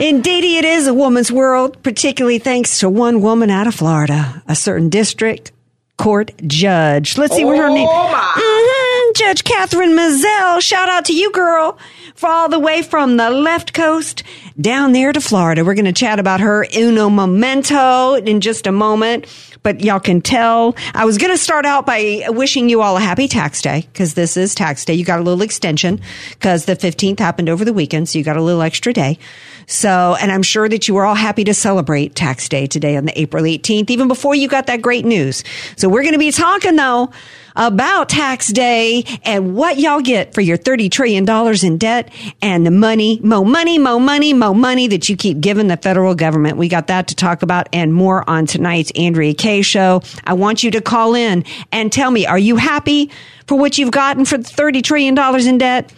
Indeedy it is a woman's world, particularly thanks to one woman out of Florida, a certain district court judge. Let's see what her name. Mhm, Judge Kathryn Mizelle. Shout out to you, girl, for all the way from the left coast down there to Florida. We're going to chat about her uno momento in just a moment. But y'all can tell I was going to start out by wishing you all a happy tax day because this is tax day. You got a little extension because the 15th happened over the weekend. So you got a little extra day. So, and I'm sure that you were all happy to celebrate tax day today on the April 18th, even before you got that great news. So we're going to be talking though about tax day and what y'all get for your $30 trillion in debt and the money, mo money, mo money, mo money that you keep giving the federal government. We got that to talk about and more on tonight's Andrea Kaye show. I want you to call in and tell me, are you happy for what you've gotten for $30 trillion in debt?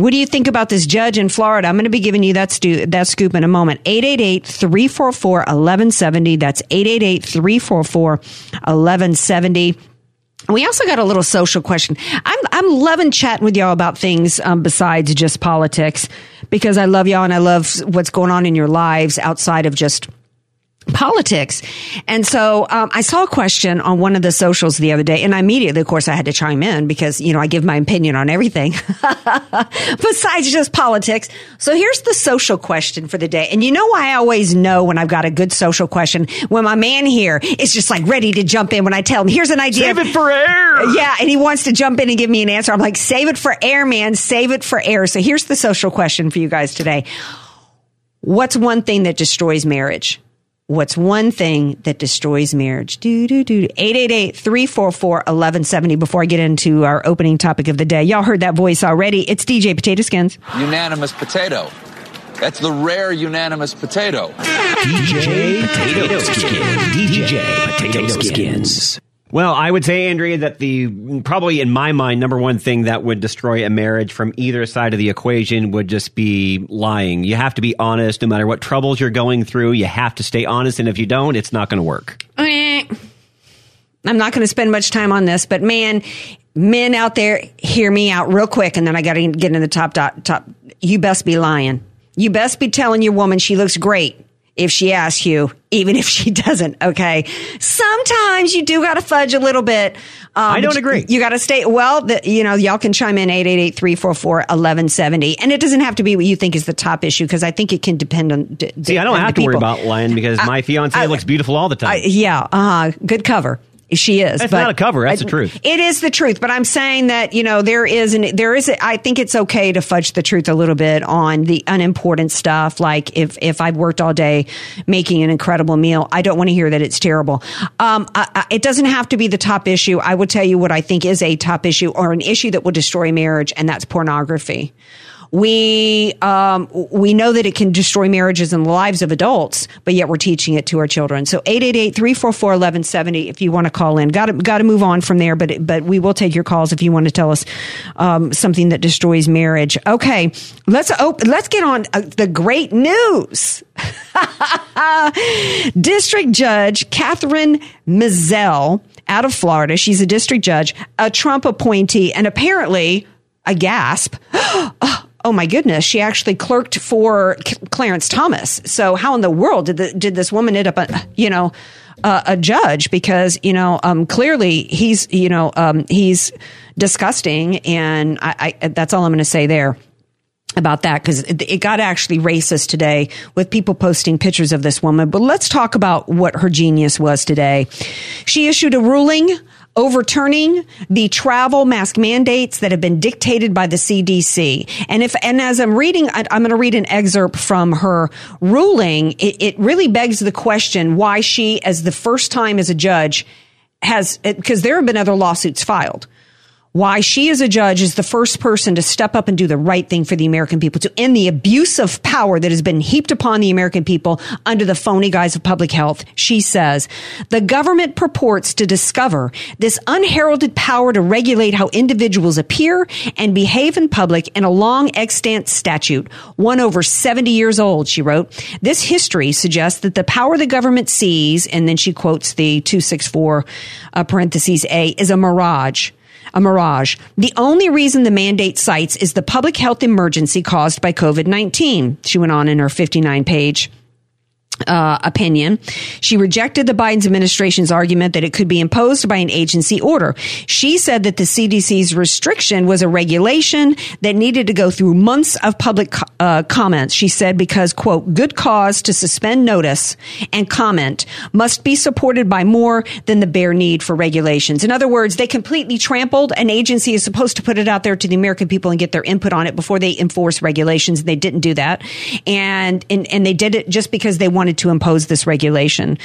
What do you think about this judge in Florida? I'm going to be giving you that, stu- that scoop in a moment. 888-344-1170. That's 888-344-1170. We also got a little social question. I'm I'm loving chatting with y'all about things um, besides just politics because I love y'all and I love what's going on in your lives outside of just politics. And so um, I saw a question on one of the socials the other day, and I immediately, of course, I had to chime in because you know I give my opinion on everything besides just politics. So here's the social question for the day, and you know why I always know when I've got a good social question when my man here is just like ready to jump in when I tell him here's an idea. Save it for air. Yeah, and he wants to jump in and give me an answer. I'm like, save it for air, man. Save it for air. So here's the social question for you guys today. What's one thing that destroys marriage? What's one thing that destroys marriage? Do, do, do. 888-344-1170 before I get into our opening topic of the day. Y'all heard that voice already. It's DJ Potato Skins. Unanimous potato. That's the rare unanimous potato. DJ Potato Skins. DJ Potato Skins. Well, I would say, Andrea, that the probably in my mind, number one thing that would destroy a marriage from either side of the equation would just be lying. You have to be honest no matter what troubles you're going through. You have to stay honest. And if you don't, it's not going to work. I'm not going to spend much time on this, but man, men out there, hear me out real quick, and then I got to get into the top dot top. You best be lying. You best be telling your woman she looks great if she asks you, even if she doesn't. Okay. Sometimes you do got to fudge a little bit. Um, I don't agree. You got to stay. Well, the, you know, y'all can chime in 888-344-1170. And it doesn't have to be what you think is the top issue because I think it can depend on. D- See, I don't have to worry about lying because my fiance I- looks beautiful all the time. I, yeah, uh, huh. good cover. She is. That's not a cover, that's the truth. It is the truth, but I'm saying that you know there is an there is. A, I think it's okay to fudge the truth a little bit on the unimportant stuff. Like if if I've worked all day making an incredible meal, I don't want to hear that it's terrible. Um, I, I, it doesn't have to be the top issue. I will tell you what I think is a top issue or an issue that will destroy marriage, and that's pornography. We um, we know that it can destroy marriages and the lives of adults, but yet we're teaching it to our children. So 888-344-1170 if you want to call in. Got to got to move on from there, but but we will take your calls if you want to tell us um, something that destroys marriage. Okay, let's op- let's get on uh, the great news. district Judge Kathryn Mizelle out of Florida. She's a district judge, a Trump appointee, and apparently a gasp. Oh my goodness! She actually clerked for C- Clarence Thomas. So how in the world did the, did this woman end up, a, you know, uh, a judge? Because you know, um, clearly he's you know um, he's disgusting, and I, I, that's all I'm going to say there. about that because it, it got actually racist today with people posting pictures of this woman. But let's talk about what her genius was today. She issued a ruling overturning the travel mask mandates that have been dictated by the CDC. And if, and as I'm reading, I, I'm going to read an excerpt from her ruling. It, it really begs the question why she, as the first time as a judge, has, because there have been other lawsuits filed why she as a judge is the first person to step up and do the right thing for the American people to end the abuse of power that has been heaped upon the American people under the phony guise of public health. She says the government purports to discover this unheralded power to regulate how individuals appear and behave in public in a long extant statute, one over 70 years old, she wrote. This history suggests that the power the government sees, and then she quotes the 264 uh, parentheses A, is a mirage a mirage. The only reason the mandate cites is the public health emergency caused by COVID 19, she went on in her 59 page uh, opinion. She rejected the Biden administration's argument that it could be imposed by an agency order. She said that the CDC's restriction was a regulation that needed to go through months of public uh, comments. She said because, quote, good cause to suspend notice and comment must be supported by more than the bare need for regulations. In other words, they completely trampled an agency is supposed to put it out there to the American people and get their input on it before they enforce regulations. They didn't do that. And, and, and they did it just because they wanted to impose this regulation.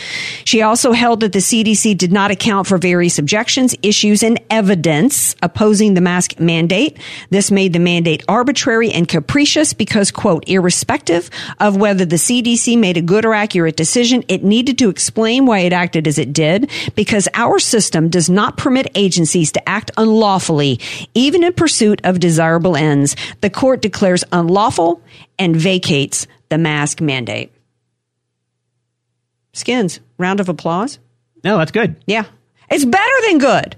She also held that the CDC did not account for various objections, issues, and evidence opposing the mask mandate. This made the mandate arbitrary and capricious because, quote, irrespective of whether the CDC made a good or accurate decision, it needed to explain why it acted as it did because our system does not permit agencies to act unlawfully, even in pursuit of desirable ends. The court declares unlawful and vacates the mask mandate. Skins, round of applause. No, that's good. Yeah. It's better than good.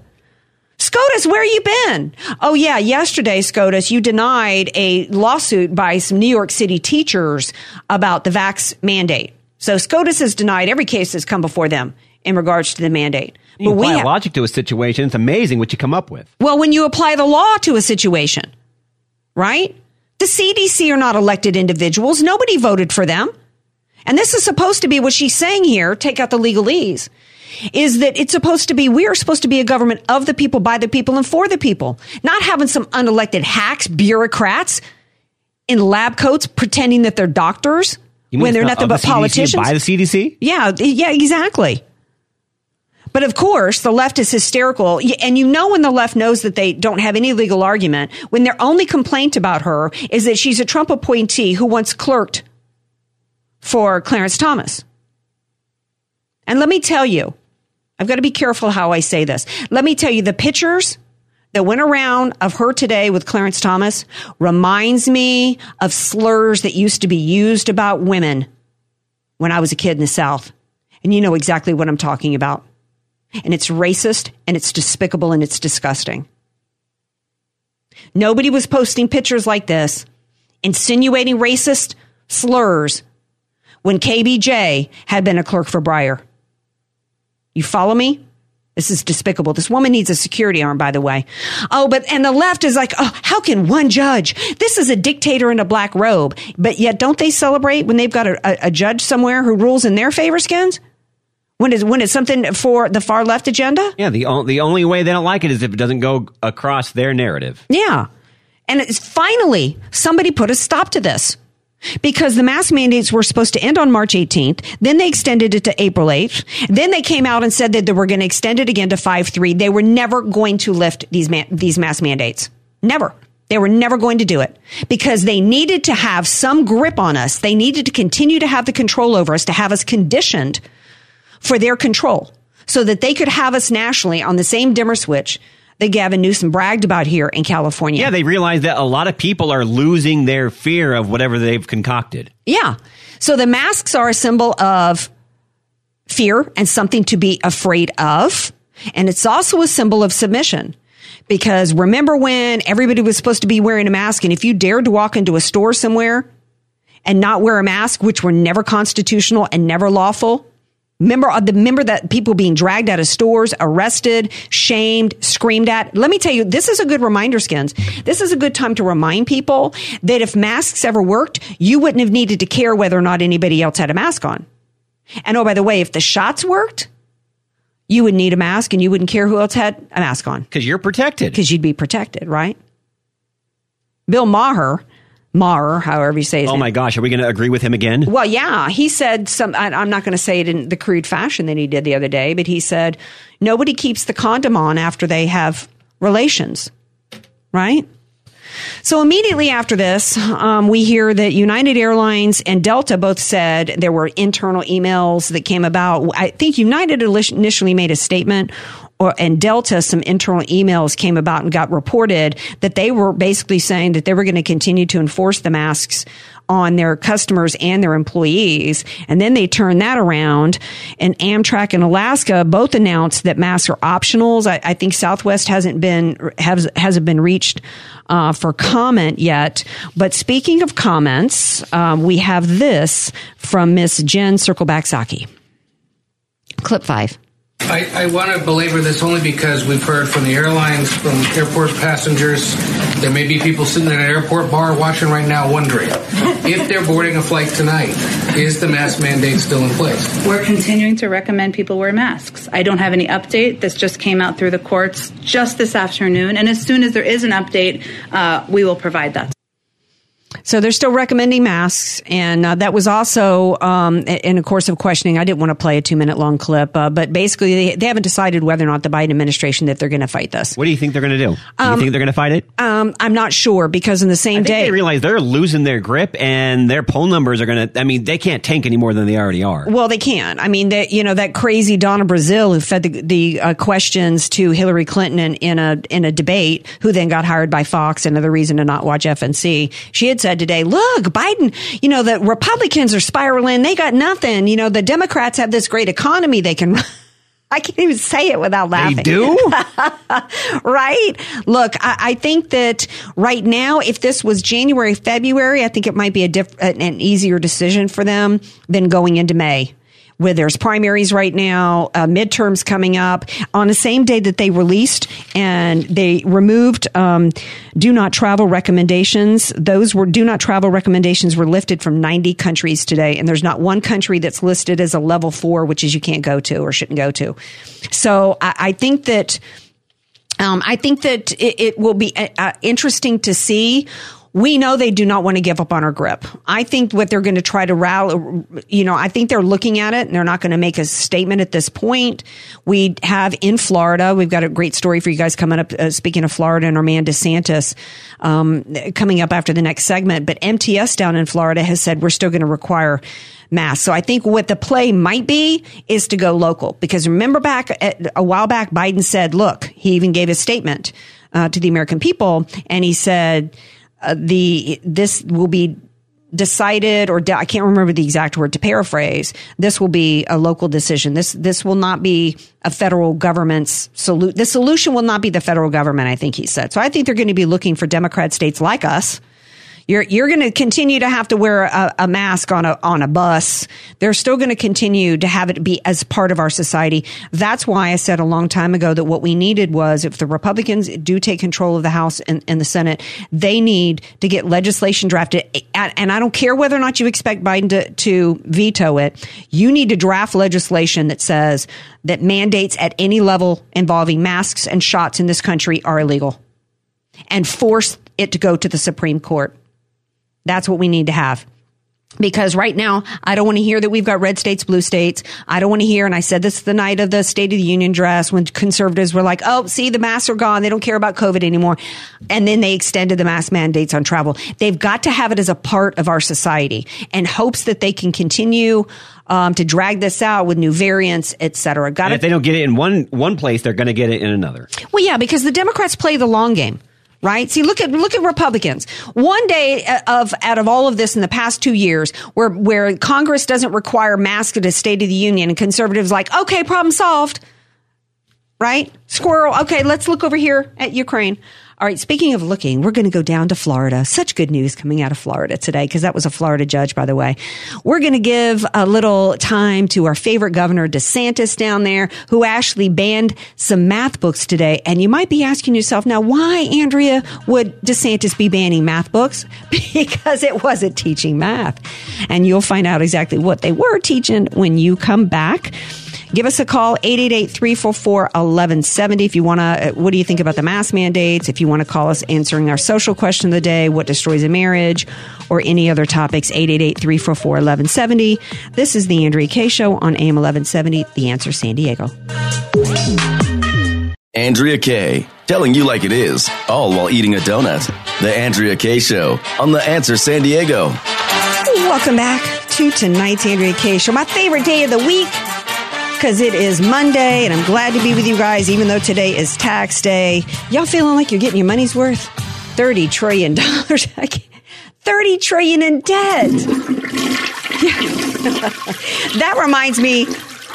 SCOTUS, where you been? Oh yeah, yesterday, SCOTUS, you denied a lawsuit by some New York City teachers about the vax mandate. So SCOTUS has denied every case that's come before them in regards to the mandate. You but apply ha- logic to a situation. It's amazing what you come up with. Well, when you apply the law to a situation, right? The CDC are not elected individuals. Nobody voted for them. And this is supposed to be what she's saying here. Take out the legalese is that it's supposed to be, we are supposed to be a government of the people, by the people, and for the people. Not having some unelected hacks, bureaucrats in lab coats pretending that they're doctors when they're nothing but politicians. By the CDC? Yeah, yeah, exactly. But of course, the left is hysterical. And you know when the left knows that they don't have any legal argument, when their only complaint about her is that she's a Trump appointee who once clerked for Clarence Thomas. And let me tell you, I've got to be careful how I say this. Let me tell you, the pictures that went around of her today with Clarence Thomas reminds me of slurs that used to be used about women when I was a kid in the South. And you know exactly what I'm talking about. And it's racist and it's despicable and it's disgusting. Nobody was posting pictures like this, insinuating racist slurs when KBJ had been a clerk for Breyer. You follow me? This is despicable. This woman needs a security arm, by the way. Oh, but, and the left is like, oh, how can one judge? This is a dictator in a black robe. But yet, don't they celebrate when they've got a, a judge somewhere who rules in their favor skins? When it's, when it's something for the far left agenda? Yeah, the, the only way they don't like it is if it doesn't go across their narrative. Yeah. And it's finally, somebody put a stop to this because the mask mandates were supposed to end on March 18th. Then they extended it to April 8th. Then they came out and said that they were going to extend it again to 5-3. They were never going to lift these, man- these mask mandates. Never. They were never going to do it because they needed to have some grip on us. They needed to continue to have the control over us, to have us conditioned for their control so that they could have us nationally on the same dimmer switch that Gavin Newsom bragged about here in California. Yeah, they realize that a lot of people are losing their fear of whatever they've concocted. Yeah. So the masks are a symbol of fear and something to be afraid of. And it's also a symbol of submission. Because remember when everybody was supposed to be wearing a mask and if you dared to walk into a store somewhere and not wear a mask, which were never constitutional and never lawful, Remember, uh, the remember that people being dragged out of stores, arrested, shamed, screamed at. Let me tell you, this is a good reminder, skins. This is a good time to remind people that if masks ever worked, you wouldn't have needed to care whether or not anybody else had a mask on. And oh, by the way, if the shots worked, you would need a mask and you wouldn't care who else had a mask on Because you're protected. because you'd be protected, right? Bill Maher, Maher, however you say his Oh name. my gosh, are we going to agree with him again? Well, yeah, he said some. I, I'm not going to say it in the crude fashion that he did the other day, but he said nobody keeps the condom on after they have relations, right? So immediately after this, um, we hear that United Airlines and Delta both said there were internal emails that came about. I think United initially made a statement. Or, and Delta, some internal emails came about and got reported that they were basically saying that they were going to continue to enforce the masks on their customers and their employees. And then they turned that around and Amtrak and Alaska both announced that masks are optionals. I, I think Southwest hasn't been, has, hasn't been reached, uh, for comment yet. But speaking of comments, um, we have this from Miss Jen Circleback Psaki. Clip five. I, I want to belabor this only because we've heard from the airlines, from airport passengers. There may be people sitting at an airport bar watching right now wondering if they're boarding a flight tonight, is the mask mandate still in place? We're continuing to recommend people wear masks. I don't have any update. This just came out through the courts just this afternoon. And as soon as there is an update, uh, we will provide that. So they're still recommending masks, and uh, that was also um, in the course of questioning. I didn't want to play a two minute long clip, uh, but basically they, they haven't decided whether or not the Biden administration that they're going to fight this. What do you think they're going to do? Do you think they're going to fight it? Um, I'm not sure because in the same I think day, they realize they're losing their grip and their poll numbers are going to, I mean, they can't tank any more than they already are. Well, they can't. I mean, that you know that crazy Donna Brazile who fed the, the uh, questions to Hillary Clinton in, in a in a debate, who then got hired by Fox. Another reason to not watch FNC. She had said today, "Look, Biden. You know the Republicans are spiraling. They got nothing. You know the Democrats have this great economy. They can." I can't even say it without laughing. They do? right? Look, I, I think that right now, if this was January, February, I think it might be a diff- an an easier decision for them than going into May. Where there's primaries right now, uh, midterms coming up on the same day that they released and they removed um, do not travel recommendations. Those were do not travel recommendations were lifted from 90 countries today, and there's not one country that's listed as a level four, which is you can't go to or shouldn't go to. So I, I think that um, I think that it, it will be uh, uh, interesting to see. We know they do not want to give up on our grip. I think what they're going to try to rally, you know, I think they're looking at it and they're not going to make a statement at this point. We have in Florida, we've got a great story for you guys coming up. Uh, speaking of Florida and our man DeSantis, um, coming up after the next segment, but MTS down in Florida has said we're still going to require masks. So I think what the play might be is to go local because remember back at, a while back, Biden said, look, he even gave a statement uh, to the American people and he said, uh, the, this will be decided or de- I can't remember the exact word to paraphrase. This will be a local decision. This, this will not be a federal government's solution. The solution will not be the federal government, I think he said. So I think they're going to be looking for Democrat states like us you're you're going to continue to have to wear a, a, mask on a on a bus. They're still going to continue to have it be as part of our society. That's why I said a long time ago that what we needed was if the Republicans do take control of the House and, and the Senate, they need to get legislation drafted. And I don't care whether or not you expect Biden to, to veto it. You need to draft legislation that says that mandates at any level involving masks and shots in this country are illegal, and force it to go to the Supreme Court. That's what we need to have. Because right now, I don't want to hear that we've got red states, blue states. I don't want to hear, and I said this the night of the State of the Union address when conservatives were like, oh, see, the masks are gone. They don't care about COVID anymore. And then they extended the mask mandates on travel. They've got to have it as a part of our society and hopes that they can continue um, to drag this out with new variants, et cetera. Got And if they don't get it in one one place, they're going to get it in another. well, yeah, because the Democrats play the long game. Right. See, look at look at Republicans. One day uh, of out of all of this in the past two years, where where Congress doesn't require masks at a State of the Union, and conservatives like, okay, problem solved. Right? Squirrel. Okay, let's look over here at Ukraine. All right, speaking of looking, we're going to go down to Florida. Such good news coming out of Florida today, because that was a Florida judge, by the way. We're going to give a little time to our favorite governor, DeSantis, down there, who actually banned some math books today. And you might be asking yourself, now, why, Andrea, would DeSantis be banning math books? because it wasn't teaching math. And you'll find out exactly what they were teaching when you come back. Give us a call, 888-344-1170. If you want to, uh, what do you think about the mask mandates? If you want to call us answering our social question of the day, what destroys a marriage, or any other topics, 888-344-1170. This is the Andrea Kaye Show on AM 1170, The Answer San Diego. Andrea Kaye, telling you like it is, all while eating a donut. The Andrea Kaye Show on The Answer San Diego. Welcome back to tonight's Andrea Kaye Show, my favorite day of the week because it is Monday and I'm glad to be with you guys, even though today is tax day. Y'all feeling like you're getting your money's worth? $30 trillion. 30 trillion in debt. that reminds me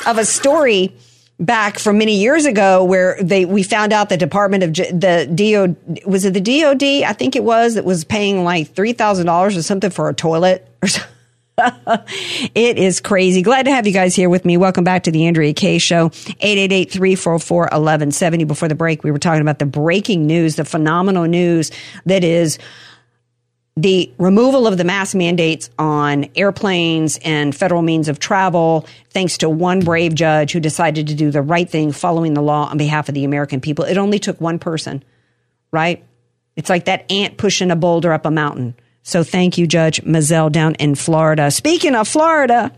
of a story back from many years ago where they we found out the Department of the DOD was it the DOD I think it was that was paying like three thousand dollars or something for a toilet or something it is crazy. Glad to have you guys here with me. Welcome back to the Andrea Kaye Show. 888-344-1170. Before the break, we were talking about the breaking news, the phenomenal news that is the removal of the mask mandates on airplanes and federal means of travel, thanks to one brave judge who decided to do the right thing following the law on behalf of the American people. It only took one person, right? It's like that ant pushing a boulder up a mountain. So thank you, Judge Mizelle down in Florida. Speaking of Florida,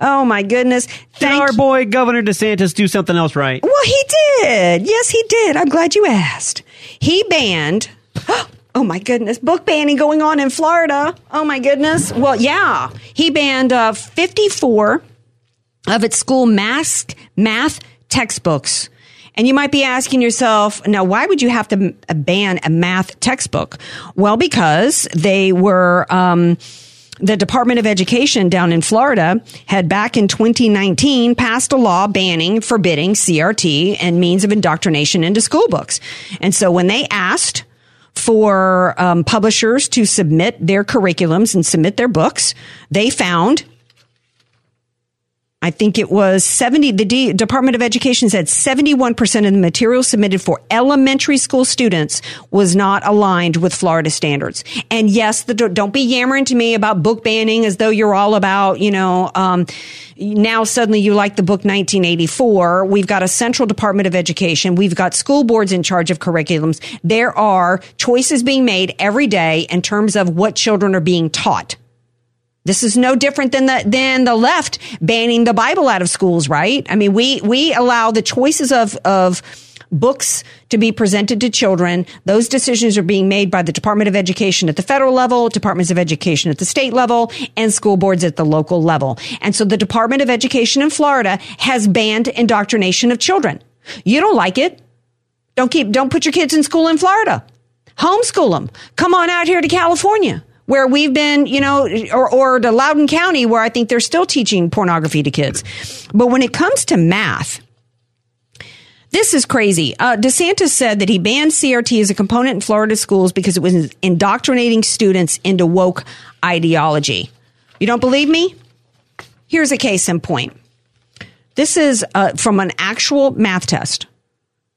oh my goodness. Did our boy Governor DeSantis do something else right? Well, he did. Yes, he did. I'm glad you asked. He banned, oh my goodness, book banning going on in Florida. Oh my goodness. Well, yeah. He banned uh, 54 of its school mask, math textbooks and you might be asking yourself, now, why would you have to ban a math textbook? Well, because they were, um, the Department of Education down in Florida had back in 2019 passed a law banning, forbidding CRT and means of indoctrination into school books. And so when they asked for um, publishers to submit their curriculums and submit their books, they found I think it was 70, the D, Department of Education said 71% of the material submitted for elementary school students was not aligned with Florida standards. And yes, the, don't be yammering to me about book banning as though you're all about, you know, um, now suddenly you like the book 1984. We've got a central Department of Education. We've got school boards in charge of curriculums. There are choices being made every day in terms of what children are being taught. This is no different than the than the left banning the Bible out of schools, right? I mean, we we allow the choices of of books to be presented to children. Those decisions are being made by the Department of Education at the federal level, departments of education at the state level, and school boards at the local level. And so the Department of Education in Florida has banned indoctrination of children. You don't like it? Don't keep don't put your kids in school in Florida. Homeschool them. Come on out here to California where we've been, you know, or, or to Loudoun County where I think they're still teaching pornography to kids. But when it comes to math, this is crazy. Uh, DeSantis said that he banned CRT as a component in Florida schools because it was indoctrinating students into woke ideology. You don't believe me? Here's a case in point. This is uh, from an actual math test.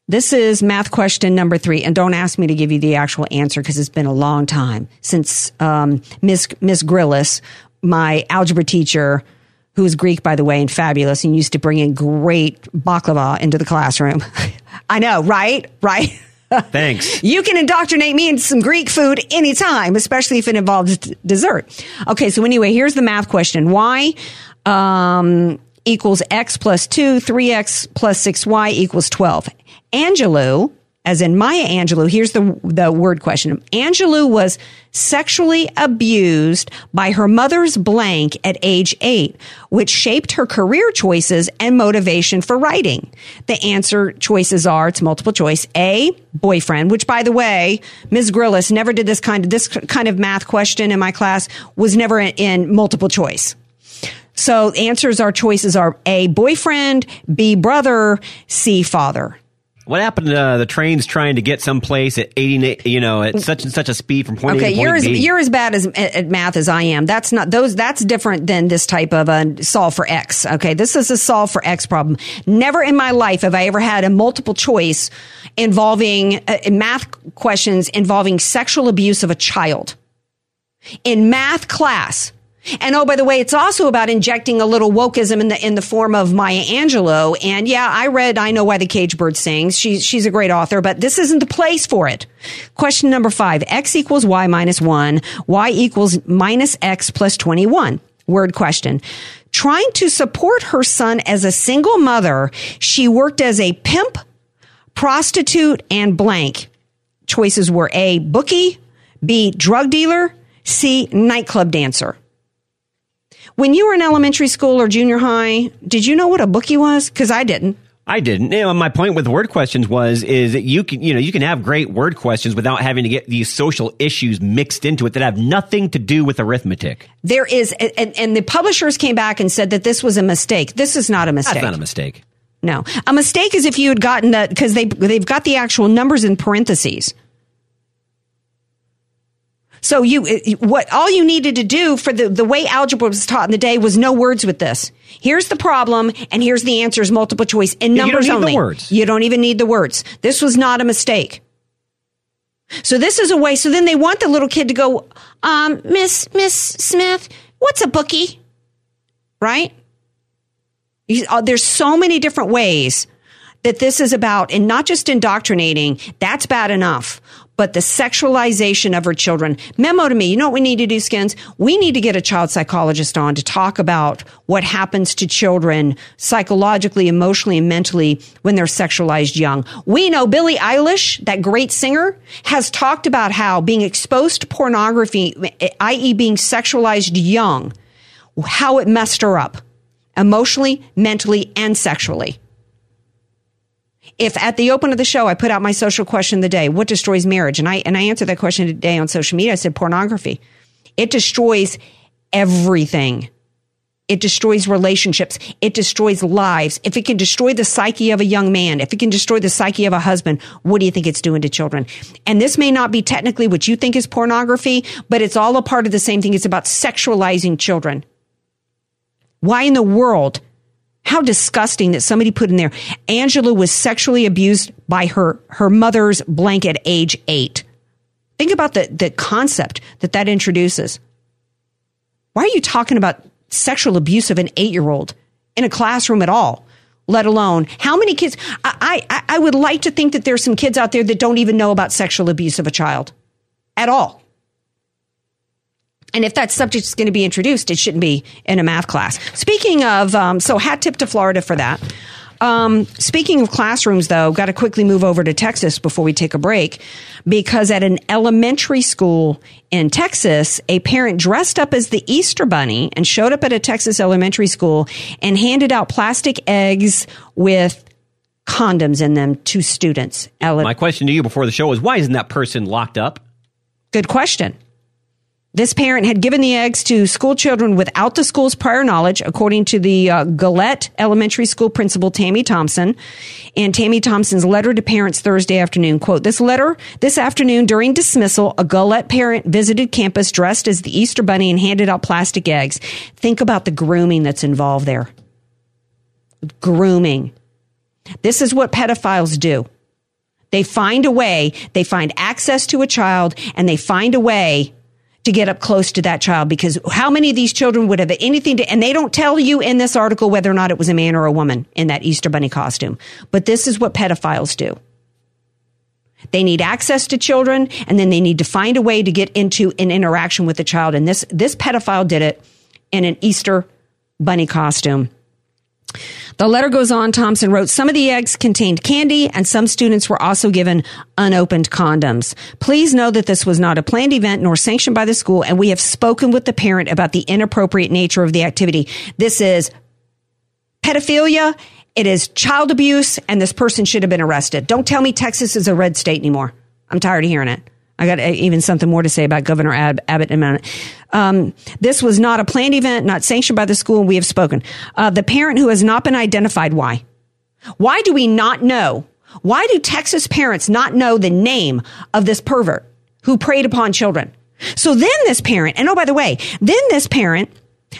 This is math question number three, and don't ask me to give you the actual answer because it's been a long time since um, Miss Miss Grillis, my algebra teacher, who is Greek by the way and fabulous, and used to bring in great baklava into the classroom. I know, right? Right. Thanks. you can indoctrinate me into some Greek food anytime, especially if it involves d- dessert. Okay, so anyway, here's the math question: Why? Um, equals x plus 2, 3x plus 6y equals 12. Angelou, as in Maya Angelou, here's the, the word question. Angelou was sexually abused by her mother's blank at age eight, which shaped her career choices and motivation for writing. The answer choices are, it's multiple choice. A, boyfriend, which by the way, Ms. Grillis never did this kind of, this kind of math question in my class was never in, in multiple choice. So answers our choices are A, boyfriend, B, brother, C, father. What happened to uh, the trains trying to get someplace at 80, you know, at such and such a speed from point okay, A to point you're as B? you're as bad as at, at math as I am. That's not those. That's different than this type of a solve for X. Okay, this is a solve for X problem. Never in my life have I ever had a multiple choice involving uh, math questions involving sexual abuse of a child in math class. And oh, by the way, it's also about injecting a little wokeism in the in the form of Maya Angelou. And yeah, I read I Know Why the Cage Bird Sings. She's she's a great author, but this isn't the place for it. Question number five. X equals Y minus one. Y equals minus X plus 21. Word question. Trying to support her son as a single mother, she worked as a pimp, prostitute, and blank. Choices were A, bookie, B, drug dealer, C, nightclub dancer. When you were in elementary school or junior high, did you know what a bookie was? Because I didn't. I didn't. You know, my point with word questions was is that you can you know you can have great word questions without having to get these social issues mixed into it that have nothing to do with arithmetic. There is, and, and the publishers came back and said that this was a mistake. This is not a mistake. That's not a mistake. No, a mistake is if you had gotten that because they they've got the actual numbers in parentheses. So you, what all you needed to do for the, the way algebra was taught in the day was no words with this. Here's the problem, and here's the answers, multiple choice, and you numbers need the only. words. You don't even need the words. This was not a mistake. So this is a way. So then they want the little kid to go, um, Miss Miss Smith, what's a bookie? Right? You, uh, there's so many different ways that this is about, and not just indoctrinating. That's bad enough. But the sexualization of our children. Memo to me. You know what we need to do, Skins? We need to get a child psychologist on to talk about what happens to children psychologically, emotionally, and mentally when they're sexualized young. We know Billie Eilish, that great singer, has talked about how being exposed to pornography, i.e. being sexualized young, how it messed her up emotionally, mentally, and sexually. If at the open of the show I put out my social question of the day, what destroys marriage? And I and I answered that question today on social media. I said pornography. It destroys everything. It destroys relationships. It destroys lives. If it can destroy the psyche of a young man, if it can destroy the psyche of a husband, what do you think it's doing to children? And this may not be technically what you think is pornography, but it's all a part of the same thing. It's about sexualizing children. Why in the world? How disgusting that somebody put in there. Angela was sexually abused by her, her mother's blank at age eight. Think about the, the concept that that introduces. Why are you talking about sexual abuse of an eight year old in a classroom at all? Let alone how many kids? I, I, I would like to think that there's some kids out there that don't even know about sexual abuse of a child at all. And if that subject is going to be introduced, it shouldn't be in a math class. Speaking of, um, so hat tip to Florida for that. Um, speaking of classrooms, though, got to quickly move over to Texas before we take a break because at an elementary school in Texas, a parent dressed up as the Easter Bunny and showed up at a Texas elementary school and handed out plastic eggs with condoms in them to students. My question to you before the show is why isn't that person locked up? Good question. This parent had given the eggs to school children without the school's prior knowledge, according to the uh, Elementary School principal Tammy Thompson. And Tammy Thompson's letter to parents Thursday afternoon, quote, this letter, this afternoon during dismissal, a Gillette parent visited campus dressed as the Easter Bunny and handed out plastic eggs. Think about the grooming that's involved there. Grooming. This is what pedophiles do. They find a way, they find access to a child, and they find a way to get up close to that child because how many of these children would have anything to, and they don't tell you in this article whether or not it was a man or a woman in that Easter Bunny costume. But this is what pedophiles do. They need access to children and then they need to find a way to get into an interaction with the child. And this, this pedophile did it in an Easter Bunny costume. The letter goes on. Thompson wrote, some of the eggs contained candy and some students were also given unopened condoms. Please know that this was not a planned event nor sanctioned by the school. And we have spoken with the parent about the inappropriate nature of the activity. This is pedophilia. It is child abuse and this person should have been arrested. Don't tell me Texas is a red state anymore. I'm tired of hearing it. I got uh, even something more to say about Governor Ab- Abbott in a minute. Um, this was not a planned event, not sanctioned by the school, we have spoken. Uh, the parent who has not been identified, why? Why do we not know Why do Texas parents not know the name of this pervert who preyed upon children? So then this parent, and oh, by the way, then this parent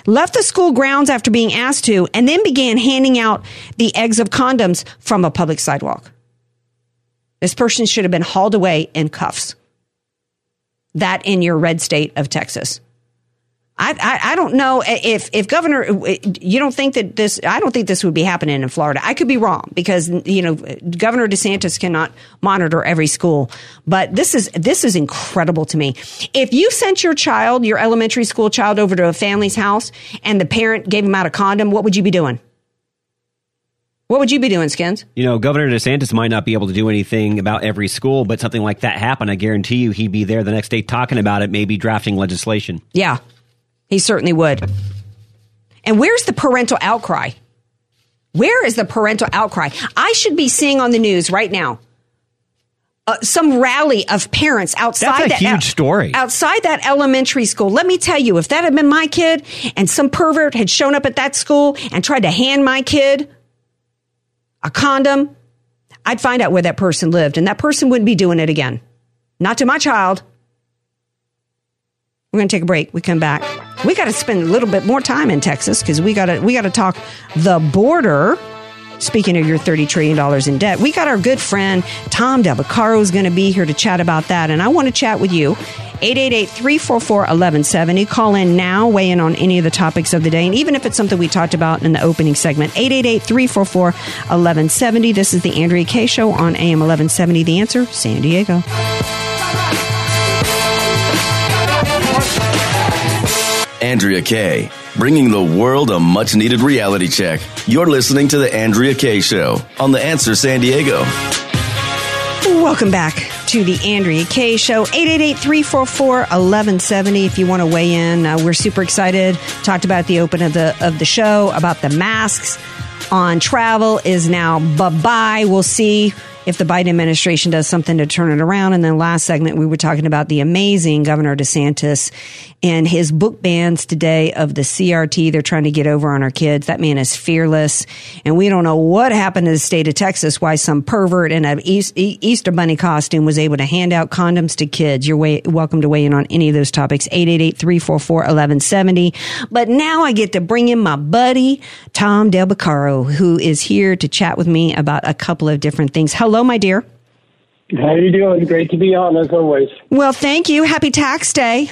left the school grounds after being asked to, and then began handing out the eggs of condoms from a public sidewalk. This person should have been hauled away in cuffs. That in your red state of Texas. I, I, I, don't know if, if governor, you don't think that this, I don't think this would be happening in Florida. I could be wrong because, you know, Governor DeSantis cannot monitor every school, but this is, this is incredible to me. If you sent your child, your elementary school child over to a family's house and the parent gave him out a condom, what would you be doing? What would you be doing, Skins? You know, Governor DeSantis might not be able to do anything about every school, but something like that happened. I guarantee you he'd be there the next day talking about it, maybe drafting legislation. Yeah, he certainly would. And where's the parental outcry? Where is the parental outcry? I should be seeing on the news right now uh, some rally of parents outside That's a huge story. outside that elementary school. Let me tell you, if that had been my kid and some pervert had shown up at that school and tried to hand my kid a condom, I'd find out where that person lived, and that person wouldn't be doing it again. Not to my child. We're going to take a break. We come back. We got to spend a little bit more time in Texas because we got to we got to talk the border. Speaking of your $30 trillion in debt, we got our good friend Tom Del Beccaro is going to be here to chat about that. And I want to chat with you. 888-344-1170. Call in now, weigh in on any of the topics of the day. And even if it's something we talked about in the opening segment, 888-344-1170. This is the Andrea Kaye Show on AM 1170. The answer, San Diego. Andrea Kaye, bringing the world a much needed reality check. You're listening to The Andrea Kaye Show on The Answer San Diego. Welcome back to the Andrea Kaye Show. 888-344-1170 if you want to weigh in. Uh, we're super excited. Talked about the open of the of the show, about the masks on travel is now bye-bye. We'll see if the Biden administration does something to turn it around. And then last segment, we were talking about the amazing Governor DeSantis and his book bans today of the CRT they're trying to get over on our kids. That man is fearless. And we don't know what happened to the state of Texas, why some pervert in an Easter bunny costume was able to hand out condoms to kids. You're way, welcome to weigh in on any of those topics. 888-344-1170. But now I get to bring in my buddy, Tom Del who is here to chat with me about a couple of different things. Hello, my dear. How are you doing? Great to be on as always. Well, thank you. Happy tax day.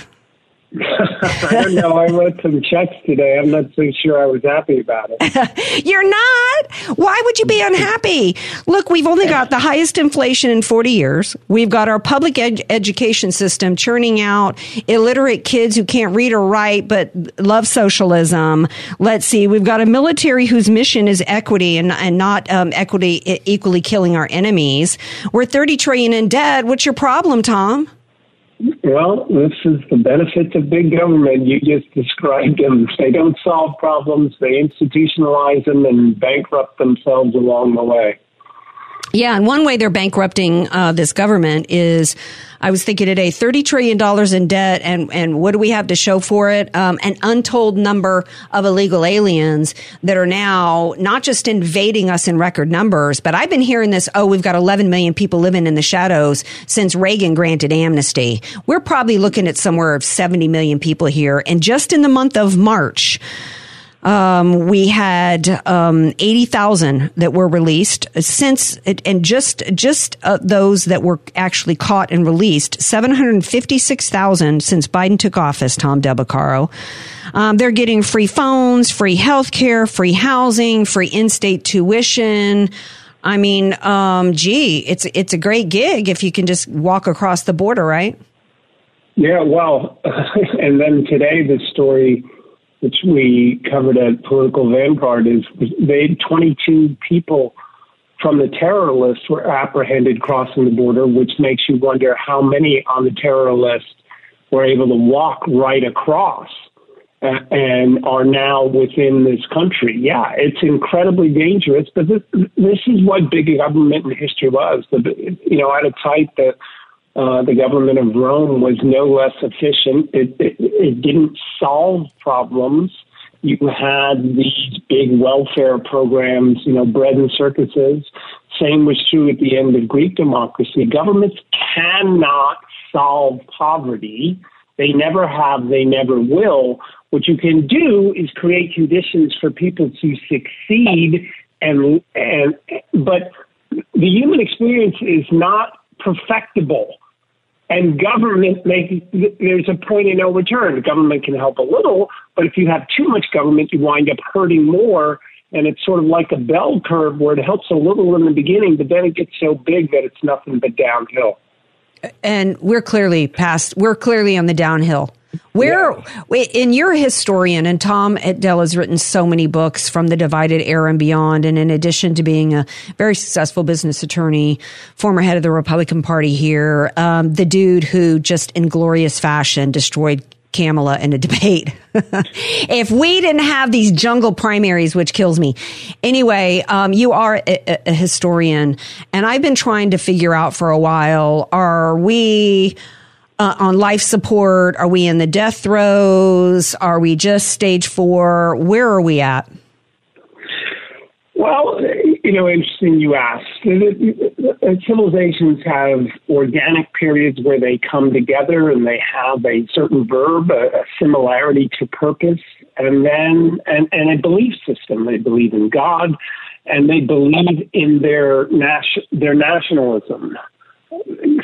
I don't know. I wrote some checks today. I'm not so sure I was happy about it. You're not? Why would you be unhappy? Look, we've only got the highest inflation in 40 years. We've got our public ed- education system churning out illiterate kids who can't read or write but love socialism. Let's see. We've got a military whose mission is equity and, and not um, equity equally killing our enemies. We're 30 trillion in debt. What's your problem, Tom? Well, this is the benefits of big government. You just described them. They don't solve problems, they institutionalize them and bankrupt themselves along the way. Yeah, and one way they're bankrupting uh, this government is I was thinking today, $30 trillion in debt. And, and what do we have to show for it? Um, an untold number of illegal aliens that are now not just invading us in record numbers, but I've been hearing this, oh, we've got 11 million people living in the shadows since Reagan granted amnesty. We're probably looking at somewhere of 70 million people here. And just in the month of March, um, we had um, eighty thousand that were released since, and just just uh, those that were actually caught and released, seven hundred fifty six thousand since Biden took office. Tom Del Beccaro. Um, they're getting free phones, free health care, free housing, free in-state tuition. I mean, um, gee, it's it's a great gig if you can just walk across the border, right? Yeah, well, and then today the story which we covered at Political Vanguard, is they 22 people from the terror list were apprehended crossing the border, which makes you wonder how many on the terror list were able to walk right across and are now within this country. Yeah, it's incredibly dangerous, but this, this is what big government in history was. The, you know, at a height, the uh, the government of Rome was no less efficient. It, it, it didn't solve problems. You had these big welfare programs, you know, bread and circuses, Same was true at the end of Greek democracy. Governments cannot solve poverty. They never have, they never will. What you can do is create conditions for people to succeed and and but the human experience is not perfectible. And government makes there's a point of no return. Government can help a little, but if you have too much government, you wind up hurting more. And it's sort of like a bell curve where it helps a little in the beginning, but then it gets so big that it's nothing but downhill. And we're clearly past. We're clearly on the downhill. Where in your historian and Tom Etdell has written so many books from the divided era and beyond, and in addition to being a very successful business attorney, former head of the Republican Party here, um, the dude who just in glorious fashion destroyed Kamala in a debate. if we didn't have these jungle primaries, which kills me. Anyway, um, you are a, a historian, and I've been trying to figure out for a while: Are we? Uh, on life support? Are we in the death throes? Are we just stage four? Where are we at? Well, you know, interesting you ask. Civilizations have organic periods where they come together and they have a certain verb, a, similarity to purpose, and then and, and a belief system. They believe in God, and they believe in their nas- their nationalism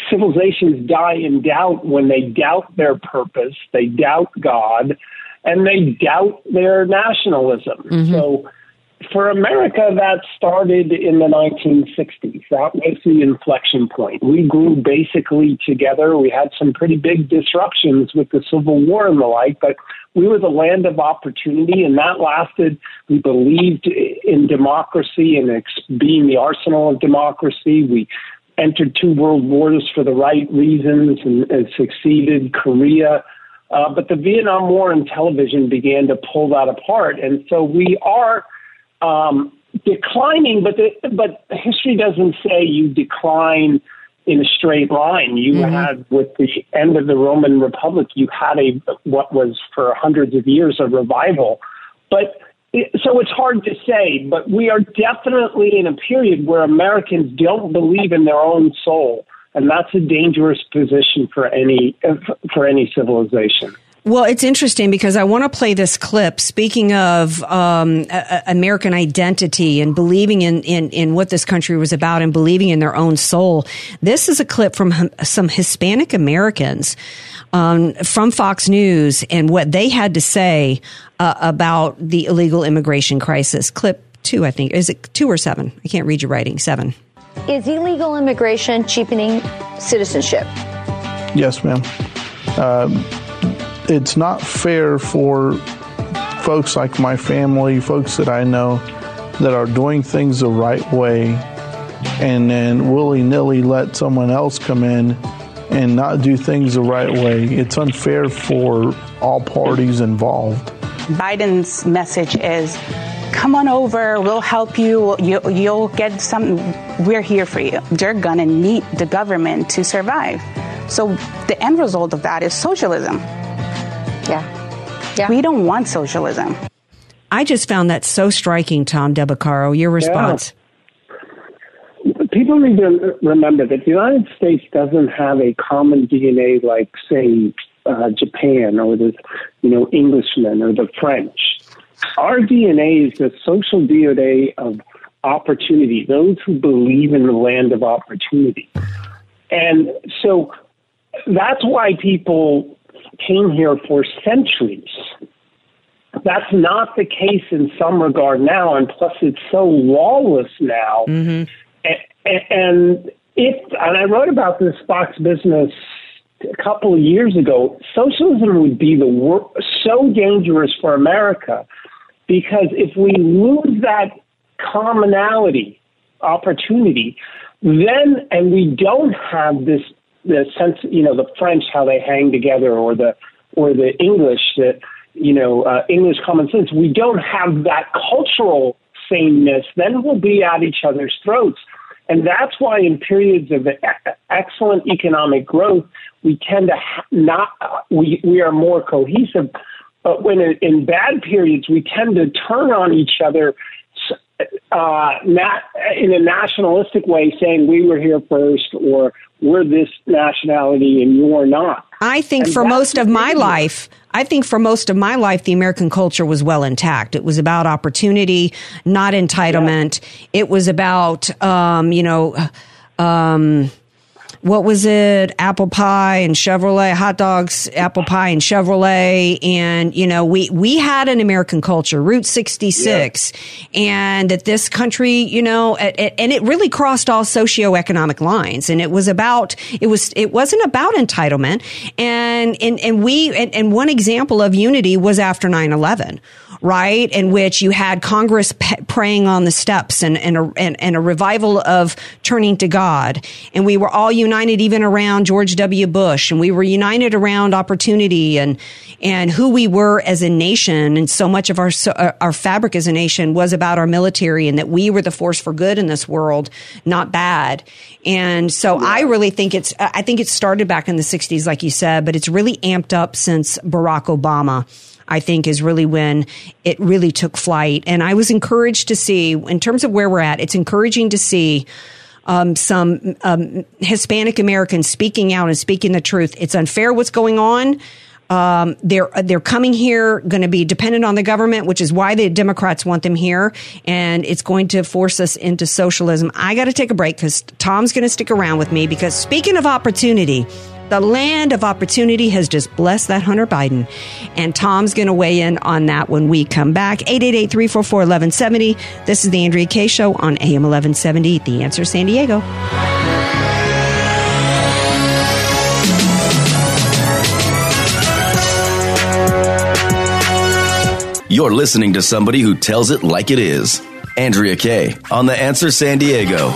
civilizations die in doubt when they doubt their purpose, they doubt God, and they doubt their nationalism. Mm-hmm. So for America, that started in the 1960s. That was the inflection point. We grew basically together. We had some pretty big disruptions with the Civil War and the like, but we were the land of opportunity, and that lasted. We believed in democracy and being the arsenal of democracy. We entered two world wars for the right reasons and, and succeeded, Korea. Uh, but the Vietnam War and television began to pull that apart. And so we are um, declining, but, the, but history doesn't say you decline in a straight line. You mm-hmm. had, with the end of the Roman Republic, you had a what was for hundreds of years a revival. But so it's hard to say, but we are definitely in a period where Americans don't believe in their own soul, and that's a dangerous position for any for any civilization. Well, it's interesting because I want to play this clip. Speaking of um, a- American identity and believing in, in, in what this country was about and believing in their own soul, this is a clip from some Hispanic Americans um, from Fox News and what they had to say uh, about the illegal immigration crisis. Clip two, I think. Is it two or seven? I can't read your writing. Seven. Is illegal immigration cheapening citizenship? Yes, ma'am. Uh, it's not fair for folks like my family, folks that I know that are doing things the right way, and then willy nilly let someone else come in and not do things the right way. It's unfair for all parties involved. Biden's message is come on over, we'll help you, you you'll get some, we're here for you. They're gonna need the government to survive. So the end result of that is socialism. Yeah. Yeah. We don't want socialism. I just found that so striking, Tom Del Beccaro. Your response. Yeah. People need to remember that the United States doesn't have a common DNA like, say, uh, Japan or the, you know, Englishmen or the French. Our DNA is the social DNA of opportunity, those who believe in the land of opportunity. And so that's why people came here for centuries. That's not the case in some regard now, and plus it's so lawless now. Mm-hmm. And, and if and I wrote about this Fox Business a couple of years ago, socialism would be the wor- so dangerous for America because if we lose that commonality, opportunity, then and we don't have this the sense, you know, the French how they hang together, or the or the English that you know uh, English common sense. We don't have that cultural sameness. Then we'll be at each other's throats, and that's why in periods of excellent economic growth, we tend to not we we are more cohesive. But when in bad periods, we tend to turn on each other uh, not in a nationalistic way, saying we were here first or we're this nationality and you're not. I think And for most of my life, I think for most of my life, the American culture was well intact. It was about opportunity, not entitlement. It was about, um, you know, um, what was it? Apple pie and Chevrolet, hot dogs, apple pie and Chevrolet. And, you know, we, we had an American culture, Route 66. And that this country, you know, it, it- and it really crossed all socioeconomic lines. And it was about, it was, it wasn't about entitlement. And, and, and we, and, and one example of unity was after 9 11 right? In which you had Congress p- praying on the steps and, and, a, and, and a revival of turning to God. And we were all united even around George W. Bush and we were united around opportunity and, and who we were as a nation. And so much of our, uh, our fabric as a nation was about our military and that we were the force for good in this world, not bad. And so I really think it's, I think it started back in the 60s, like you said, but it's really amped up since Barack Obama. I think is really when it really took flight. And I was encouraged to see, in terms of where we're at, it's encouraging to see um, some um, Hispanic Americans speaking out and speaking the truth. It's unfair what's going on. Um, they're they're coming here, going to be dependent on the government, which is why the Democrats want them here, and it's going to force us into socialism. I got to take a break because Tom's going to stick around with me because speaking of opportunity, the land of opportunity has just blessed that Hunter Biden. And Tom's going to weigh in on that when we come back. 888-344-1170. This is the Andrea Kaye Show on AM 1170, The Answer San Diego. You're listening to somebody who tells it like it is. Andrea Kaye on The Answer San Diego.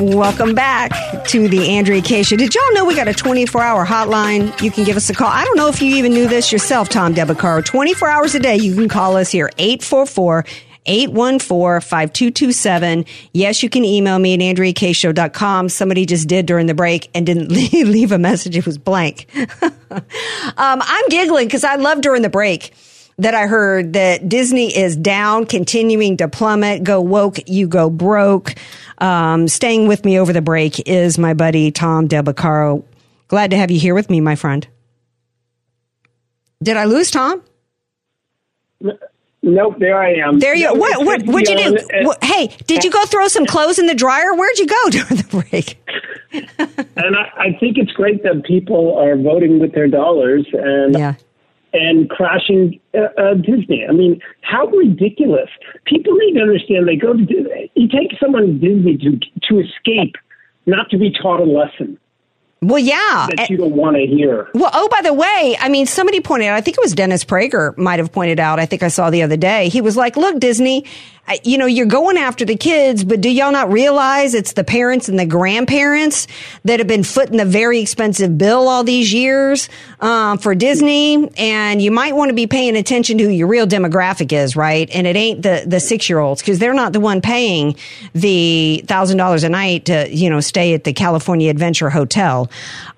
Welcome back to the Andrea Kaye Show. Did y'all know we got a 24 hour hotline? You can give us a call. I don't know if you even knew this yourself, Tom Del Beccaro. 24 hours a day, you can call us here, 844 814 5227. Yes, you can email me at AndreaKShow.com. Somebody just did during the break and didn't leave a message. It was blank. um, I'm giggling because I love during the break that I heard that Disney is down, continuing to plummet. Go woke, you go broke. Um, staying with me over the break is my buddy Tom Del Beccaro. Glad to have you here with me, my friend. Did I lose Tom? Nope, there I am. There you. What? What? What'd you do? hey, did you go throw some clothes in the dryer? Where'd you go during the break? and I, I think it's great that people are voting with their dollars and yeah. And crashing uh, uh, Disney. I mean, how ridiculous! People need to understand. They go to Disney. You take someone to Disney to to escape, not to be taught a lesson Well, yeah. that you don't want to hear. Well, oh, by the way, I mean, somebody pointed out, I think it was Dennis Prager might have pointed out, I think I saw the other day. He was like, look, Disney, you know, you're going after the kids, but do y'all not realize it's the parents and the grandparents that have been footing the very expensive bill all these years um, for Disney? And you might want to be paying attention to who your real demographic is, right? And it ain't the, the six year olds because they're not the one paying the thousand dollars a night to, you know, stay at the California Adventure Hotel.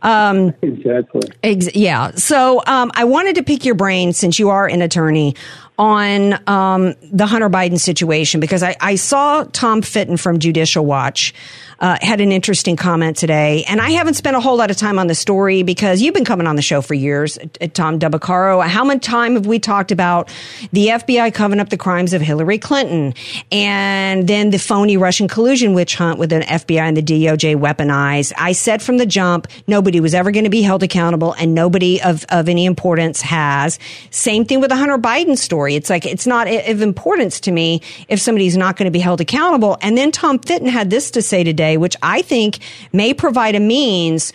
Um, exactly. Ex- yeah. So um, I wanted to pick your brain since you are an attorney on um, the Hunter Biden situation because I, I saw Tom Fitton from Judicial Watch uh, had an interesting comment today, and I haven't spent a whole lot of time on the story because you've been coming on the show for years, uh, Tom Del Beccaro. How much time have we talked about the FBI covering up the crimes of Hillary Clinton, and then the phony Russian collusion witch hunt with an FBI and the DOJ weaponized? I said from the jump, nobody was ever going to be held accountable, and nobody of of any importance has. Same thing with the Hunter Biden story. It's like it's not of importance to me if somebody's not going to be held accountable. And then Tom Fitton had this to say today, which I think may provide a means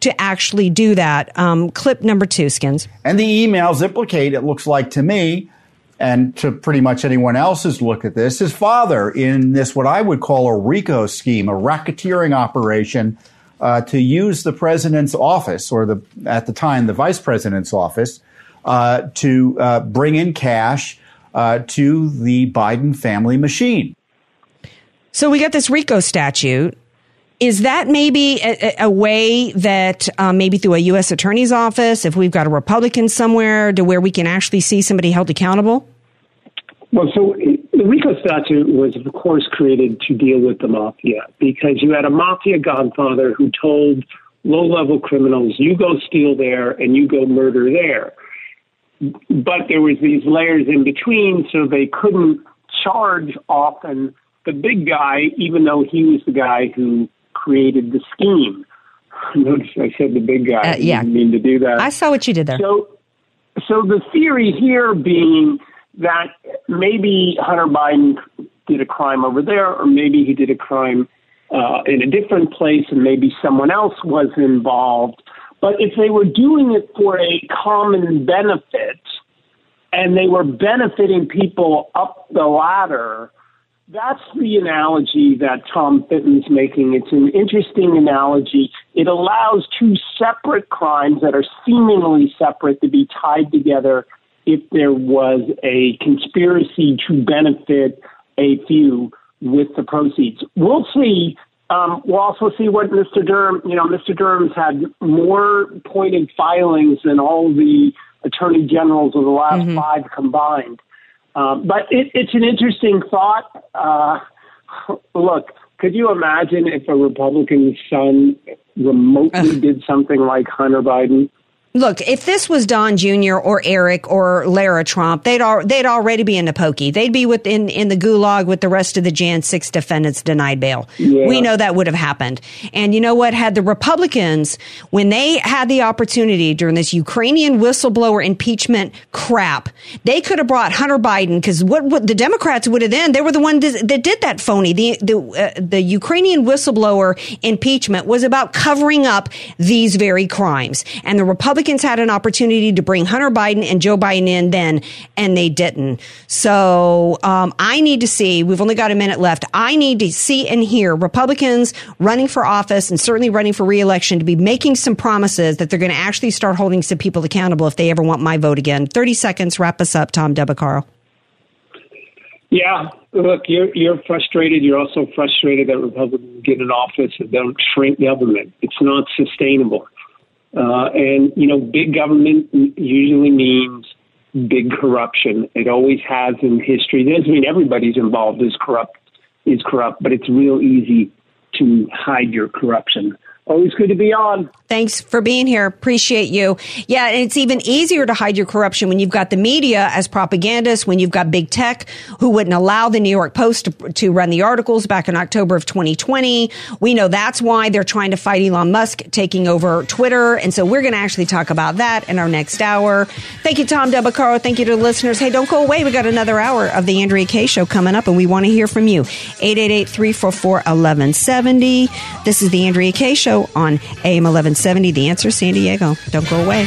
to actually do that. Um, clip number two, Skins. And the emails implicate, it looks like to me, and to pretty much anyone else's look at this, his father in this, what I would call a RICO scheme, a racketeering operation uh, to use the president's office, or the at the time, the vice president's office, uh, to uh, bring in cash uh, to the Biden family machine. So we got this RICO statute. Is that maybe a, a way that um, maybe through a U.S. attorney's office, if we've got a Republican somewhere, to where we can actually see somebody held accountable? Well, so the RICO statute was, of course, created to deal with the mafia because you had a mafia godfather who told low level criminals, you go steal there and you go murder there. But there was these layers in between, so they couldn't charge often the big guy, even though he was the guy who created the scheme. Notice I said the big guy. Uh, yeah. I didn't mean to do that. I saw what you did there. So, so the theory here being that maybe Hunter Biden did a crime over there, or maybe he did a crime uh, in a different place, and maybe someone else was involved. But if they were doing it for a common benefit, and they were benefiting people up the ladder, that's the analogy that Tom Fitton's making. It's an interesting analogy. It allows two separate crimes that are seemingly separate to be tied together if there was a conspiracy to benefit a few with the proceeds. We'll see. Um, we'll also see what Mr. Durham, you know, Mr. Durham's had more pointed filings than all the attorney generals of the last mm-hmm. five combined. Um, but it, it's an interesting thought. Uh, look, could you imagine if a Republican son remotely did something like Hunter Biden? Look, if this was Don Jr. or Eric or Lara Trump, they'd al- they'd already be in the pokey. They'd be within in the gulag with the rest of the Jan 6 defendants denied bail. Yeah. We know that would have happened. And you know what? Had the Republicans, when they had the opportunity during this Ukrainian whistleblower impeachment crap, they could have brought Hunter Biden because what, what, the Democrats would have then they were the one that did that phony. The the uh, the Ukrainian whistleblower impeachment was about covering up these very crimes, and the Republicans Republicans had an opportunity to bring Hunter Biden and Joe Biden in then, and they didn't. So um, I need to see, we've only got a minute left. I need to see and hear Republicans running for office and certainly running for reelection to be making some promises that they're going to actually start holding some people accountable if they ever want my vote again. 30 seconds, wrap us up, Tom Del Beccaro. Yeah, look, you're you're frustrated. You're also frustrated that Republicans get in office and don't shrink government. It's not sustainable. Uh, and, you know, big government usually means big corruption. It always has in history. It doesn't mean everybody's involved is corrupt, is corrupt, but it's real easy to hide your corruption. Always good to be on. Thanks for being here. Appreciate you. Yeah, and it's even easier to hide your corruption when you've got the media as propagandists, when you've got big tech who wouldn't allow the New York Post to, to run the articles back in October of 2020. We know that's why they're trying to fight Elon Musk taking over Twitter. And so we're going to actually talk about that in our next hour. Thank you, Tom Del Beccaro. Thank you to the listeners. Hey, don't go away. We got another hour of the Andrea Kaye Show coming up, and we want to hear from you. 888 344 1170. This is the Andrea Kaye Show on AM 1170. The answer, San Diego. Don't go away.